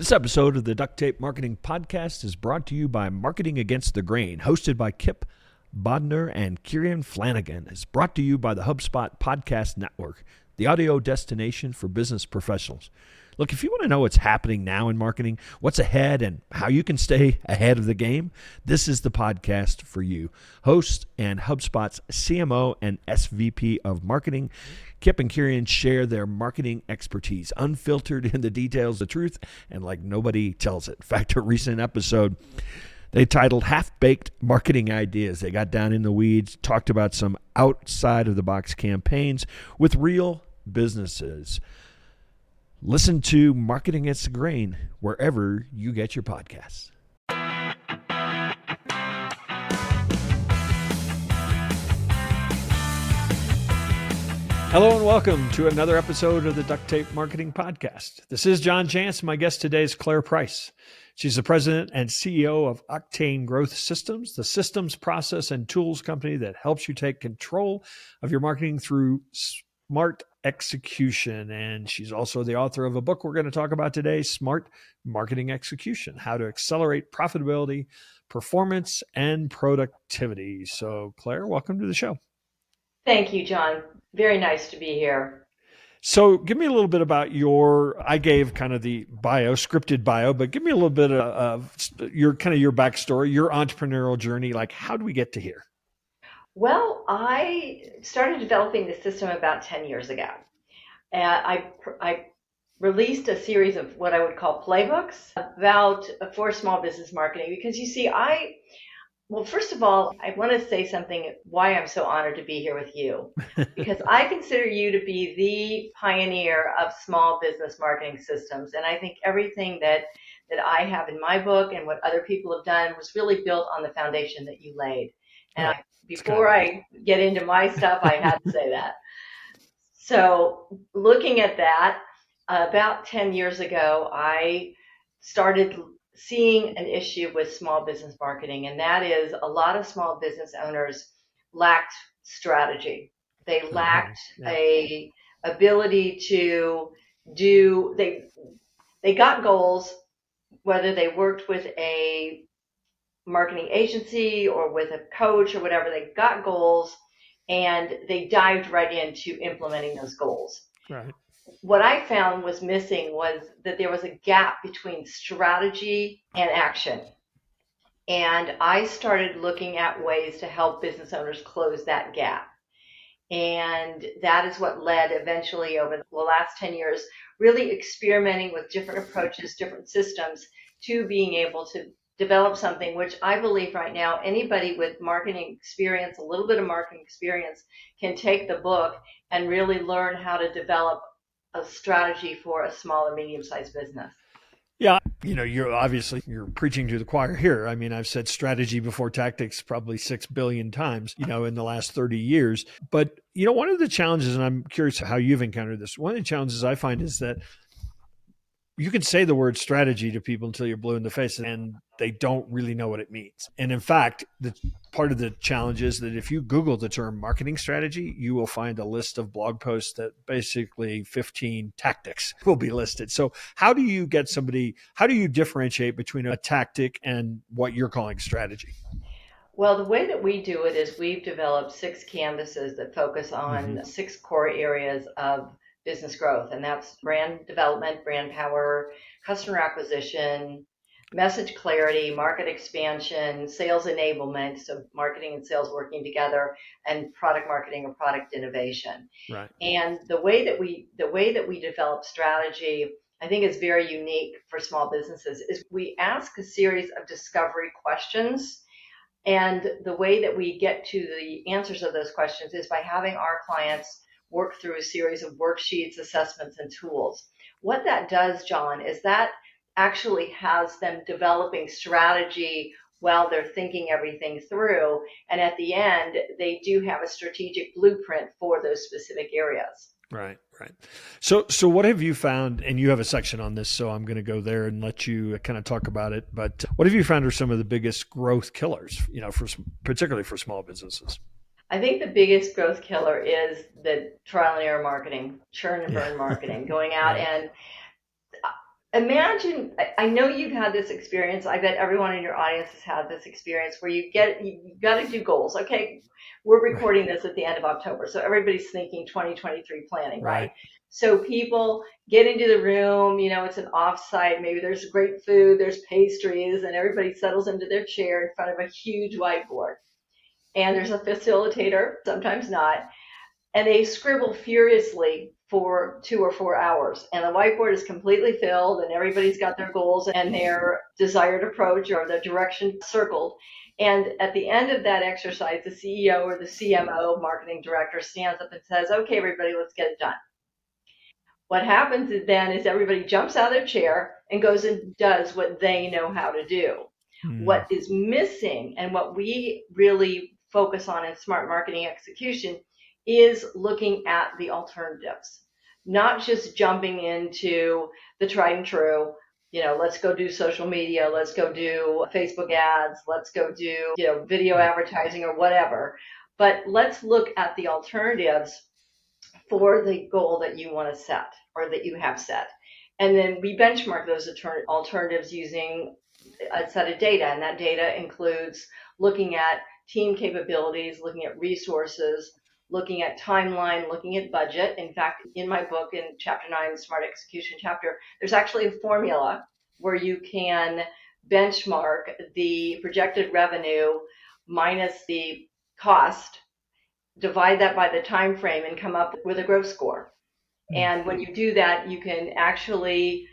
This episode of the Duct Tape Marketing Podcast is brought to you by Marketing Against the Grain, hosted by Kipp Bodnar and Kieran Flanagan. It's brought to you by the HubSpot Podcast Network, the audio destination for business professionals. Look, if you want to know what's happening now in marketing, what's ahead, and how you can stay ahead of the game, this is the podcast for you. Host and HubSpot's CMO and SVP of Marketing, Kipp and Kieran share their marketing expertise, unfiltered in the details, the truth, and like nobody tells it. In fact, a recent episode they titled Half Baked Marketing Ideas. They got down in the weeds, talked about some outside of the box campaigns with real businesses. Listen to Marketing Against the Grain wherever you get your podcasts. Hello and welcome to another episode of the Duct Tape Marketing Podcast. This is John Jantsch. My guest today is Clare Price. She's the president and CEO of Octain Growth Systems, the systems, process, and tools company that helps you take control of your marketing through smart execution. And she's also the author of a book we're going to talk about today Smart Marketing Execution How to Accelerate Profitability, Performance, and Productivity. So, Clare, welcome to the show. Thank you, John. Very nice to be here. So, give me a little bit about your. I gave kind of the bio, scripted bio, but give me a little bit of, of your kind of your backstory, your entrepreneurial journey. Like, how do we get to here? Well, I started developing the system about 10 years ago. And I, I released a series of what I would call playbooks about uh, for small business marketing because you see, I well, first of all, I want to say something why I'm so honored to be here with you. because I consider you to be the pioneer of small business marketing systems. And I think everything that, that I have in my book and what other people have done was really built on the foundation that you laid. And I, before I get into my stuff, I had to say that. So, looking at that, about 10 years ago, I started seeing an issue with small business marketing, and that is a lot of small business owners lacked strategy. They mm-hmm. lacked mm-hmm. yeah. a ability to do they they got goals whether they worked with a marketing agency or with a coach or whatever they got goals and they dived right into implementing those goals right what I found was missing was that there was a gap between strategy and action. And I started looking at ways to help business owners close that gap. And that is what led eventually over the last 10 years, really experimenting with different approaches, different systems to being able to develop something which I believe right now anybody with marketing experience, a little bit of marketing experience, can take the book and really learn how to develop a strategy for a small or medium sized business. Yeah, you know, you're obviously you're preaching to the choir here. I mean, I've said strategy before tactics probably 6 billion times, you know, in the last 30 years. But, you know, one of the challenges and I'm curious how you've encountered this. One of the challenges I find is that you can say the word strategy to people until you're blue in the face and they don't really know what it means. And in fact, the part of the challenge is that if you Google the term marketing strategy, you will find a list of blog posts that basically 15 tactics will be listed. So how do you get somebody, how do you differentiate between a tactic and what you're calling strategy? Well, the way that we do it is we've developed six canvases that focus on mm-hmm. six core areas of business growth, and that's brand development, brand power, customer acquisition, message clarity, market expansion, sales enablement, so marketing and sales working together, and product marketing or product innovation. Right. And the way that we the way that we develop strategy, I think is very unique for small businesses, is we ask a series of discovery questions. And the way that we get to the answers of those questions is by having our clients work through a series of worksheets, assessments, and tools. What that does, John, is that actually has them developing strategy while they're thinking everything through. And at the end, they do have a strategic blueprint for those specific areas. Right, right. So, so what have you found? And you have a section on this, so I'm going to go there and let you kind of talk about it. But what have you found are some of the biggest growth killers? You know, for particularly for small businesses. I think the biggest growth killer is the trial and error marketing, churn and burn yeah. marketing, going out and uh, imagine I know you've had this experience. I bet everyone in your audience has had this experience where you get you got to do goals. Okay, we're recording this at the end of October, so everybody's thinking 2023 planning, right? right? So people get into the room, you know, it's an offsite, maybe there's great food, there's pastries, and everybody settles into their chair in front of a huge whiteboard. And there's a facilitator, sometimes not, and they scribble furiously for two or four hours. And the whiteboard is completely filled, and everybody's got their goals and their desired approach or the direction circled. And at the end of that exercise, the CEO or the CMO, marketing director, stands up and says, Okay, everybody, let's get it done. What happens then is everybody jumps out of their chair and goes and does what they know how to do. Mm. What is missing and what we really focus on in smart marketing execution is looking at the alternatives, not just jumping into the tried and true. You know, let's go do social media, let's go do Facebook ads, let's go do, you know, video advertising or whatever. But let's look at the alternatives for the goal that you want to set or that you have set. And then we benchmark those alternatives using a set of data, and that data includes looking at team capabilities, looking at resources, looking at timeline, looking at budget. In fact, in my book, in chapter nine, Smart Execution chapter, there's actually a formula where you can benchmark the projected revenue minus the cost, divide that by the time frame, and come up with a growth score. And when hmm. you do that, you can actually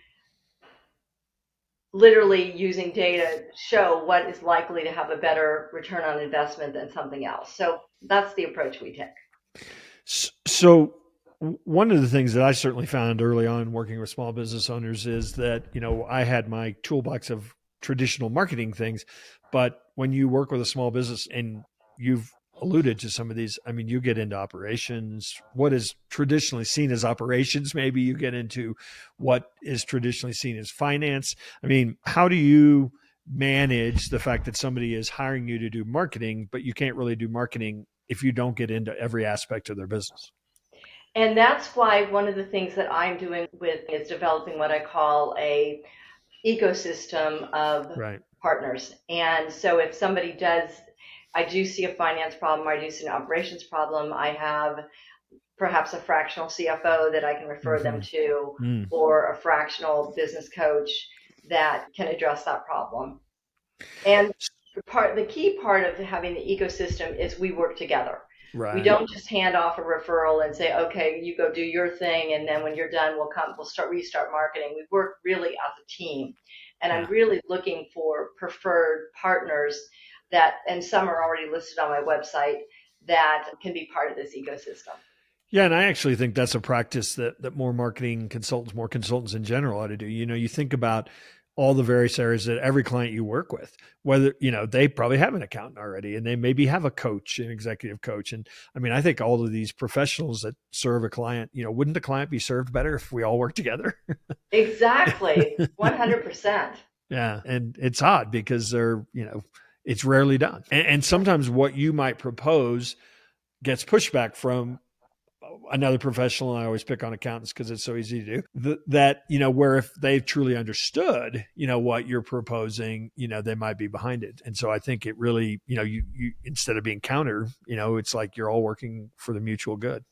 literally using data show what is likely to have a better return on investment than something else. So that's the approach we take. So one of the things that I certainly found early on working with small business owners is that, you know, I had my toolbox of traditional marketing things, but when you work with a small business and you've alluded to some of these. I mean, you get into operations, what is traditionally seen as operations. Maybe you get into what is traditionally seen as finance. I mean, how do you manage the fact that somebody is hiring you to do marketing, but you can't really do marketing if you don't get into every aspect of their business? And that's why one of the things that I'm doing with is developing what I call a ecosystem of right. partners. And so if somebody does I do see a finance problem, I do see an operations problem. I have perhaps a fractional CFO that I can refer mm-hmm. them to, mm. or a fractional business coach that can address that problem. And part the key part of having the ecosystem is we work together. Right. We don't just hand off a referral and say, okay, you go do your thing, and then when you're done, we'll come, we'll start restart marketing. We work really as a team, and yeah. I'm really looking for preferred partners that, and some are already listed on my website that can be part of this ecosystem. Yeah, and I actually think that's a practice that that more marketing consultants, more consultants in general ought to do. You know, you think about all the various areas that every client you work with, whether, you know, they probably have an accountant already and they maybe have a coach, an executive coach. And I mean, I think all of these professionals that serve a client, you know, wouldn't the client be served better if we all work together? exactly. 100%. yeah. And it's odd because they're, you know, it's rarely done. And, and sometimes what you might propose gets pushback from another professional and i always pick on accountants because it's so easy to do that you know where if they've truly understood you know what you're proposing you know they might be behind it and so i think it really you know you, you instead of being counter you know it's like you're all working for the mutual good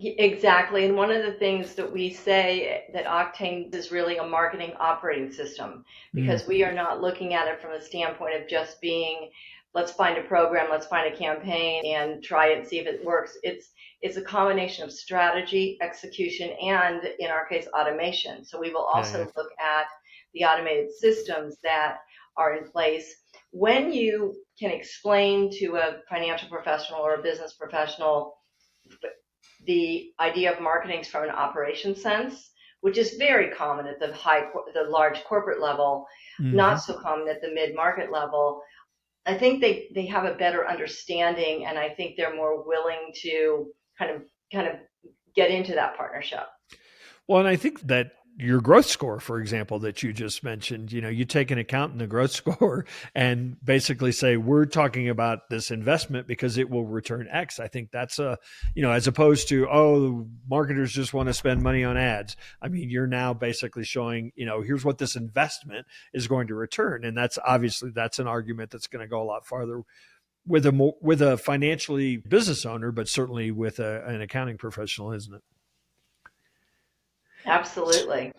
Exactly. And one of the things that we say that Octain is really a marketing operating system because mm. we are not looking at it from a standpoint of just being let's find a program, let's find a campaign and try it and see if it works. It's it's a combination of strategy, execution, and in our case, automation. So we will also look at the automated systems that are in place. When you can explain to a financial professional or a business professional the idea of marketing from an operation sense, which is very common at the high, the large corporate level, mm-hmm. not so common at the mid market level. I think they, they have a better understanding and I think they're more willing to kind of kind of get into that partnership. Well, and I think that your growth score, for example, that you just mentioned. You know, you take an account in the growth score and basically say, we're talking about this investment because it will return X. I think that's a, you know, as opposed to, oh, marketers just want to spend money on ads. I mean, you're now basically showing, you know, here's what this investment is going to return. And that's obviously, that's an argument that's going to go a lot farther with a more, with a financially business owner, but certainly with a, an accounting professional, isn't it? Absolutely.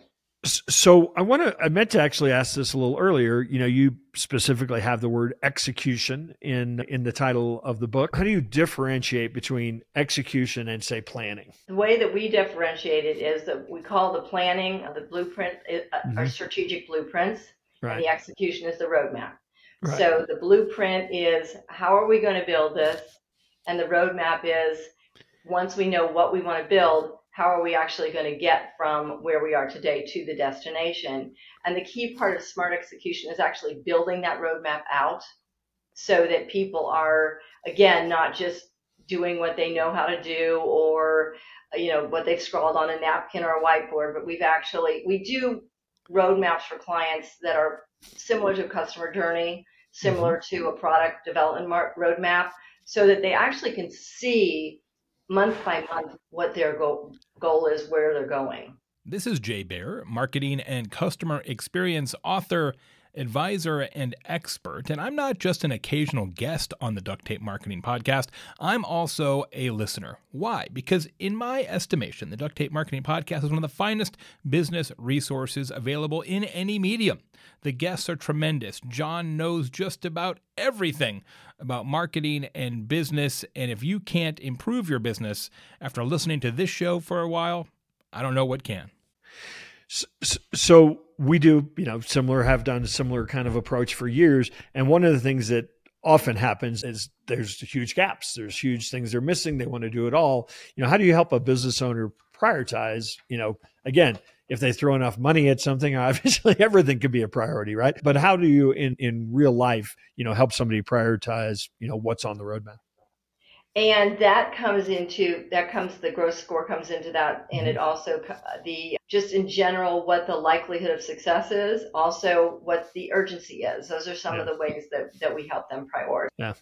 So I want to I meant to actually ask this a little earlier. You know, you specifically have the word execution in in the title of the book. How do you differentiate between execution and say planning? The way that we differentiate it is that we call the planning the blueprint uh, mm-hmm. our strategic blueprints right. and the execution is the roadmap. Right. So the blueprint is how are we going to build this and the roadmap is once we know what we want to build, how are we actually going to get from where we are today to the destination? And the key part of smart execution is actually building that roadmap out so that people are, again, not just doing what they know how to do or, you know, what they've scrawled on a napkin or a whiteboard, but we've actually, we do roadmaps for clients that are similar to a customer journey, similar mm-hmm. to a product development roadmap, so that they actually can see month by month what their goal, goal is, where they're going. This is Jay Baer, marketing and customer experience author, advisor, and expert. And I'm not just an occasional guest on the Duct Tape Marketing Podcast, I'm also a listener. Why? Because, in my estimation, the Duct Tape Marketing Podcast is one of the finest business resources available in any medium. The guests are tremendous. John knows just about everything about marketing and business. And if you can't improve your business after listening to this show for a while, I don't know what can. So we do, you know, similar, have done a similar kind of approach for years. And one of the things that often happens is there's huge gaps. There's huge things they're missing. They want to do it all. You know, how do you help a business owner prioritize? You know, again, if they throw enough money at something, obviously everything could be a priority, right? But how do you in, in real life, you know, help somebody prioritize, you know, what's on the roadmap? And that comes into, that comes, the growth score comes into that. And it mm-hmm. also, the, just in general, what the likelihood of success is, also what the urgency is. Those are some yeah. of the ways that, that we help them prioritize. Yeah.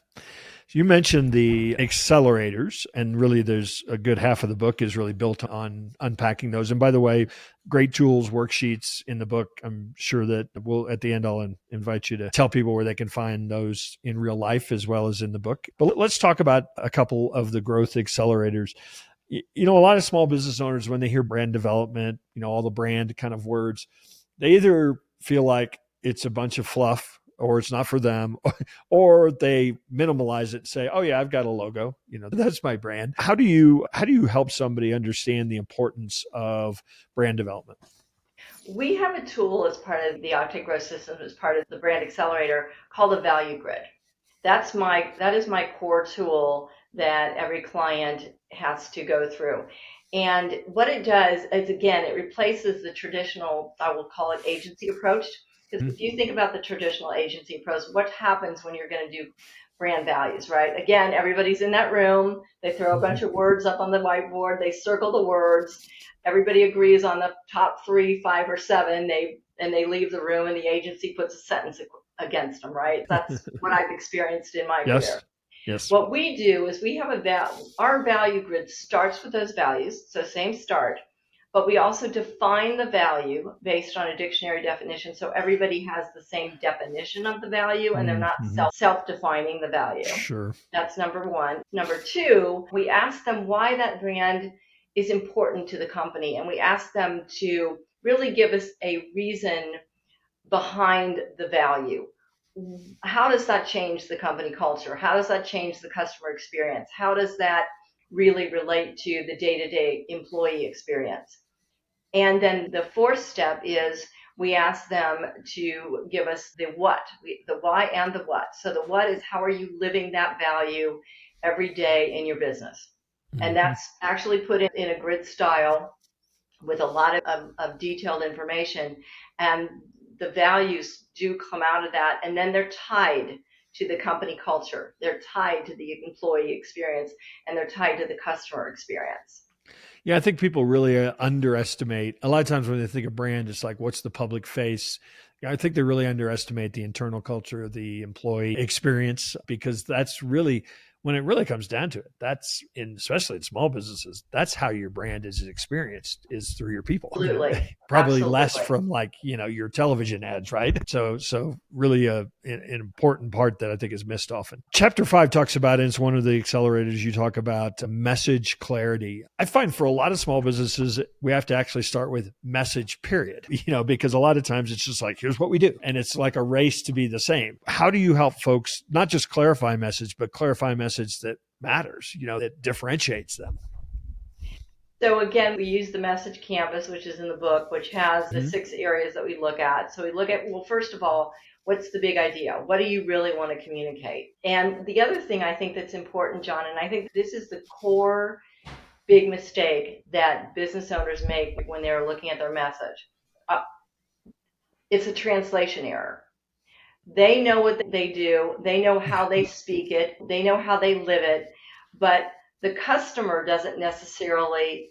You mentioned the accelerators, and really, there's a good half of the book is really built on unpacking those. And by the way, great tools, worksheets in the book. I'm sure that we'll at the end I'll invite you to tell people where they can find those in real life as well as in the book. But let's talk about a couple of the growth accelerators. You know, a lot of small business owners when they hear brand development, you know, all the brand kind of words, they either feel like it's a bunch of fluff or it's not for them or they minimalize it and say oh yeah i've got a logo you know that's my brand how do you how do you help somebody understand the importance of brand development we have a tool as part of the Octain Growth System, as part of the Brand Accelerator, called the Value Grid. That's my that is my core tool that every client has to go through. And what it does is again, it replaces the traditional, I will call it agency approach because mm-hmm. if you think about the traditional agency approach, what happens when you're going to do brand values, right? Again, everybody's in that room. They throw a mm-hmm. bunch of words up on the whiteboard. They circle the words. Everybody agrees on the top three, five, or seven. They and they leave the room, and the agency puts a sentence against them, right? That's what I've experienced in my yes. career. Yes. What we do is we have a val- our value grid starts with those values, so same start, but we also define the value based on a dictionary definition so everybody has the same definition of the value and they're not mm-hmm. self self-defining the value. Sure. That's number 1. Number 2, we ask them why that brand is important to the company and we ask them to really give us a reason behind the value. How does that change the company culture? How does that change the customer experience? How does that really relate to the day to day employee experience. And then the fourth step is we ask them to give us the what, the why and the what. So the what is how are you living that value every day in your business? Mm-hmm. And that's actually put in, in a grid style with a lot of, of, of detailed information. And the values do come out of that. And then they're tied to the company culture. They're tied to the employee experience and they're tied to the customer experience. Yeah, I think people really uh, underestimate. A lot of times when they think of brand, it's like, what's the public face? I think they really underestimate the internal culture the employee experience because that's really when it really comes down to it, that's in especially in small businesses, that's how your brand is experienced is through your people. Absolutely. Probably Absolutely. less from like, you know, your television ads, right? So so really a an, an important part that I think is missed often. Chapter 5 talks about and it's one of the accelerators you talk about message clarity. I find for a lot of small businesses we have to actually start with message period. You know, because a lot of times it's just like here's what we do and it's like a race to be the same. How do you help folks not just clarify message but clarify message message that matters, you know, that differentiates them. So again, we use the message canvas, which is in the book, which has the mm-hmm. six areas that we look at. So we look at, well, first of all, what's the big idea? What do you really want to communicate? And the other thing I think that's important, John, and I think this is the core big mistake that business owners make when they're looking at their message. Uh, it's a translation error. They know what they do. They know how they speak it. They know how they live it. But the customer doesn't necessarily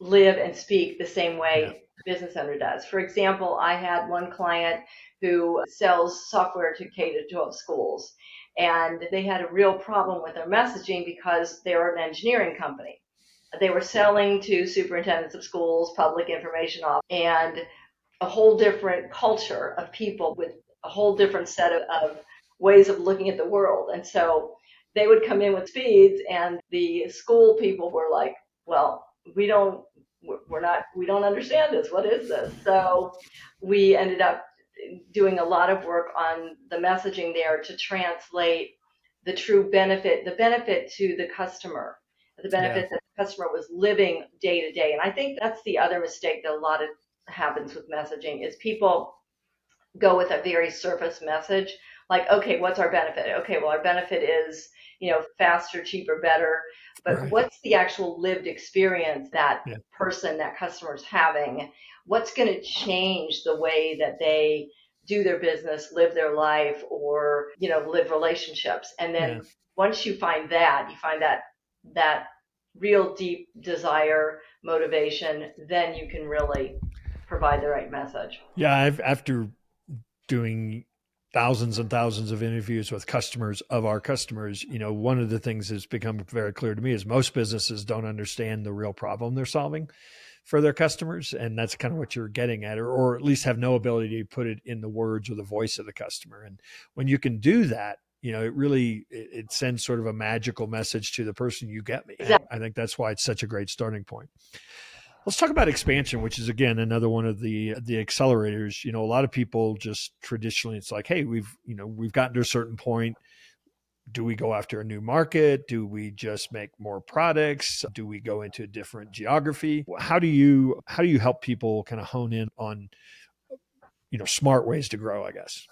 live and speak the same way yeah. business owner does. For example, I had one client who sells software to K to 12 schools, and they had a real problem with their messaging because they were an engineering company. They were selling to superintendents of schools, public information off, and a whole different culture of people with a whole different set of, of ways of looking at the world. And so they would come in with speeds and the school people were like, well, we don't, we're not, we don't understand this. What is this? So we ended up doing a lot of work on the messaging there to translate the true benefit, the benefit to the customer, the benefit yeah. that the customer was living day to day. And I think that's the other mistake that a lot of happens with messaging is people go with a very surface message like okay what's our benefit okay well our benefit is you know faster cheaper better but right. what's the actual lived experience that yeah. person that customer is having what's going to change the way that they do their business live their life or you know live relationships and then yeah. once you find that you find that that real deep desire motivation then you can really provide the right message yeah I've, after doing thousands and thousands of interviews with customers of our customers, you know, one of the things that's become very clear to me is most businesses don't understand the real problem they're solving for their customers. And that's kind of what you're getting at, or, or at least have no ability to put it in the words or the voice of the customer. And when you can do that, you know, it really it, it sends sort of a magical message to the person you get me. Exactly. I think that's why it's such a great starting point. Let's talk about expansion, which is again another one of the the accelerators. You know, a lot of people just traditionally it's like, hey, we've you know we've gotten to a certain point. Do we go after a new market? Do we just make more products? Do we go into a different geography? How do you how do you help people kind of hone in on you know smart ways to grow? I guess.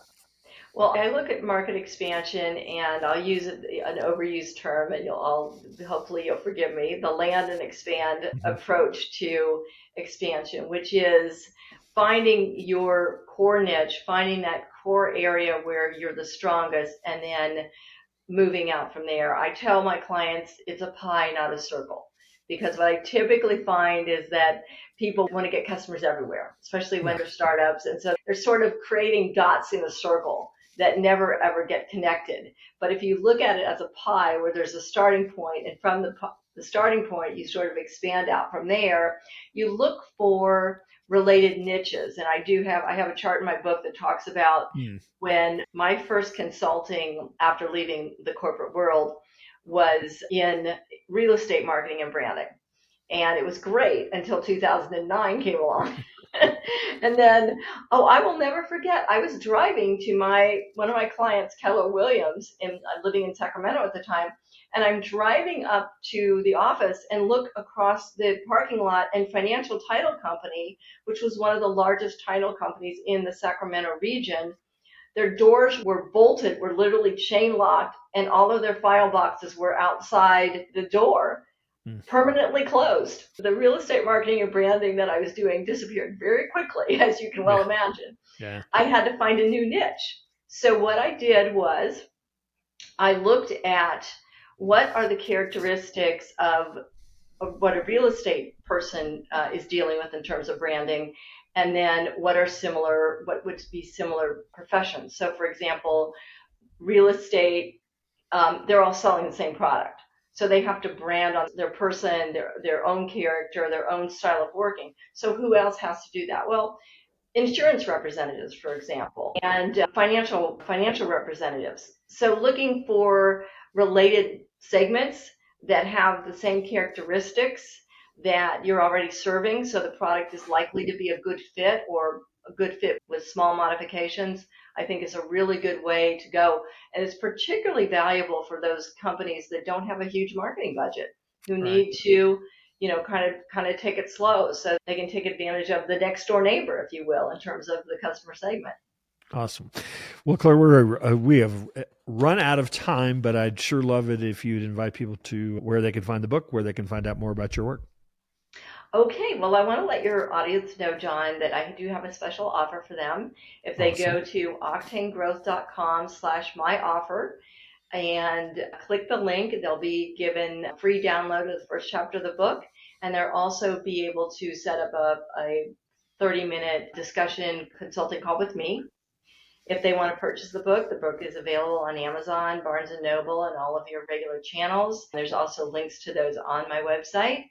Well, I look at market expansion, and I'll use an overused term, and you'll all hopefully you'll forgive me. The land and expand mm-hmm. approach to expansion, which is finding your core niche, finding that core area where you're the strongest, and then moving out from there. I tell my clients it's a pie, not a circle. Because what I typically find is that people want to get customers everywhere, especially when they're startups. And so they're sort of creating dots in a circle that never ever get connected. But if you look at it as a pie where there's a starting point and from the, the starting point, you sort of expand out from there, you look for related niches. And I do have, I have a chart in my book that talks about mm. when my first consulting after leaving the corporate world was in real estate marketing and branding. And it was great until 2009 came along. and then, oh, I will never forget. I was driving to my one of my clients, Keller Williams, and uh, living in Sacramento at the time. And I'm driving up to the office and look across the parking lot, and Financial Title Company, which was one of the largest title companies in the Sacramento region, their doors were bolted, were literally chain locked, and all of their file boxes were outside the door Hmm. permanently closed. The real estate marketing and branding that I was doing disappeared very quickly, as you can well yeah. imagine. Yeah. I had to find a new niche. So what I did was I looked at what are the characteristics of what a real estate person uh, is dealing with in terms of branding, and then what are similar, what would be similar professions. So, for example, real estate, um, they're all selling the same product. So they have to brand on their person, their their own character, their own style of working. So who else has to do that? Well, insurance representatives, for example, and uh, financial financial representatives. So looking for related segments that have the same characteristics that you're already serving, so the product is likely to be a good fit or a good fit with small modifications, I think is a really good way to go. And it's particularly valuable for those companies that don't have a huge marketing budget, who right. need to, you know, kind of kind of take it slow so they can take advantage of the next door neighbor, if you will, in terms of the customer segment. Awesome. Well, Clare, we're, uh, we have run out of time, but I'd sure love it if you'd invite people to where they can find the book, where they can find out more about your work. Okay, well, I want to let your audience know, John, that I do have a special offer for them. If they awesome. go to octaingrowth.com slash my offer and click the link, they'll be given a free download of the first chapter of the book, and they'll also be able to set up a, a 30 minute discussion consulting call with me. If they want to purchase the book, the book is available on Amazon, Barnes and Noble, and all of your regular channels. There's also links to those on my website.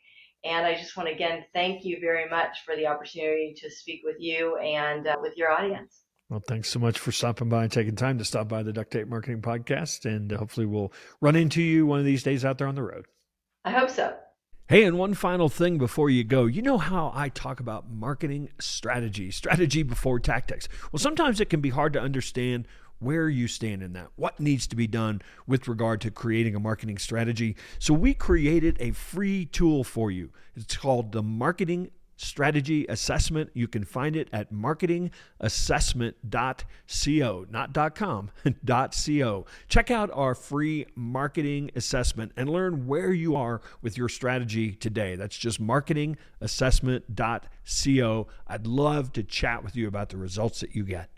And I just want to again thank you very much for the opportunity to speak with you and uh, with your audience. Well, thanks so much for stopping by and taking time to stop by the Duct Tape Marketing Podcast. And hopefully, we'll run into you one of these days out there on the road. I hope so. Hey, and one final thing before you go. You know how I talk about marketing strategy, strategy before tactics. Well, sometimes it can be hard to understand where you stand in that, what needs to be done with regard to creating a marketing strategy. So, we created a free tool for you. It's called the Marketing Strategy Assessment. You can find it at marketingassessment.co, not .com, .co. Check out our free marketing assessment and learn where you are with your strategy today. That's just marketingassessment.co. I'd love to chat with you about the results that you get.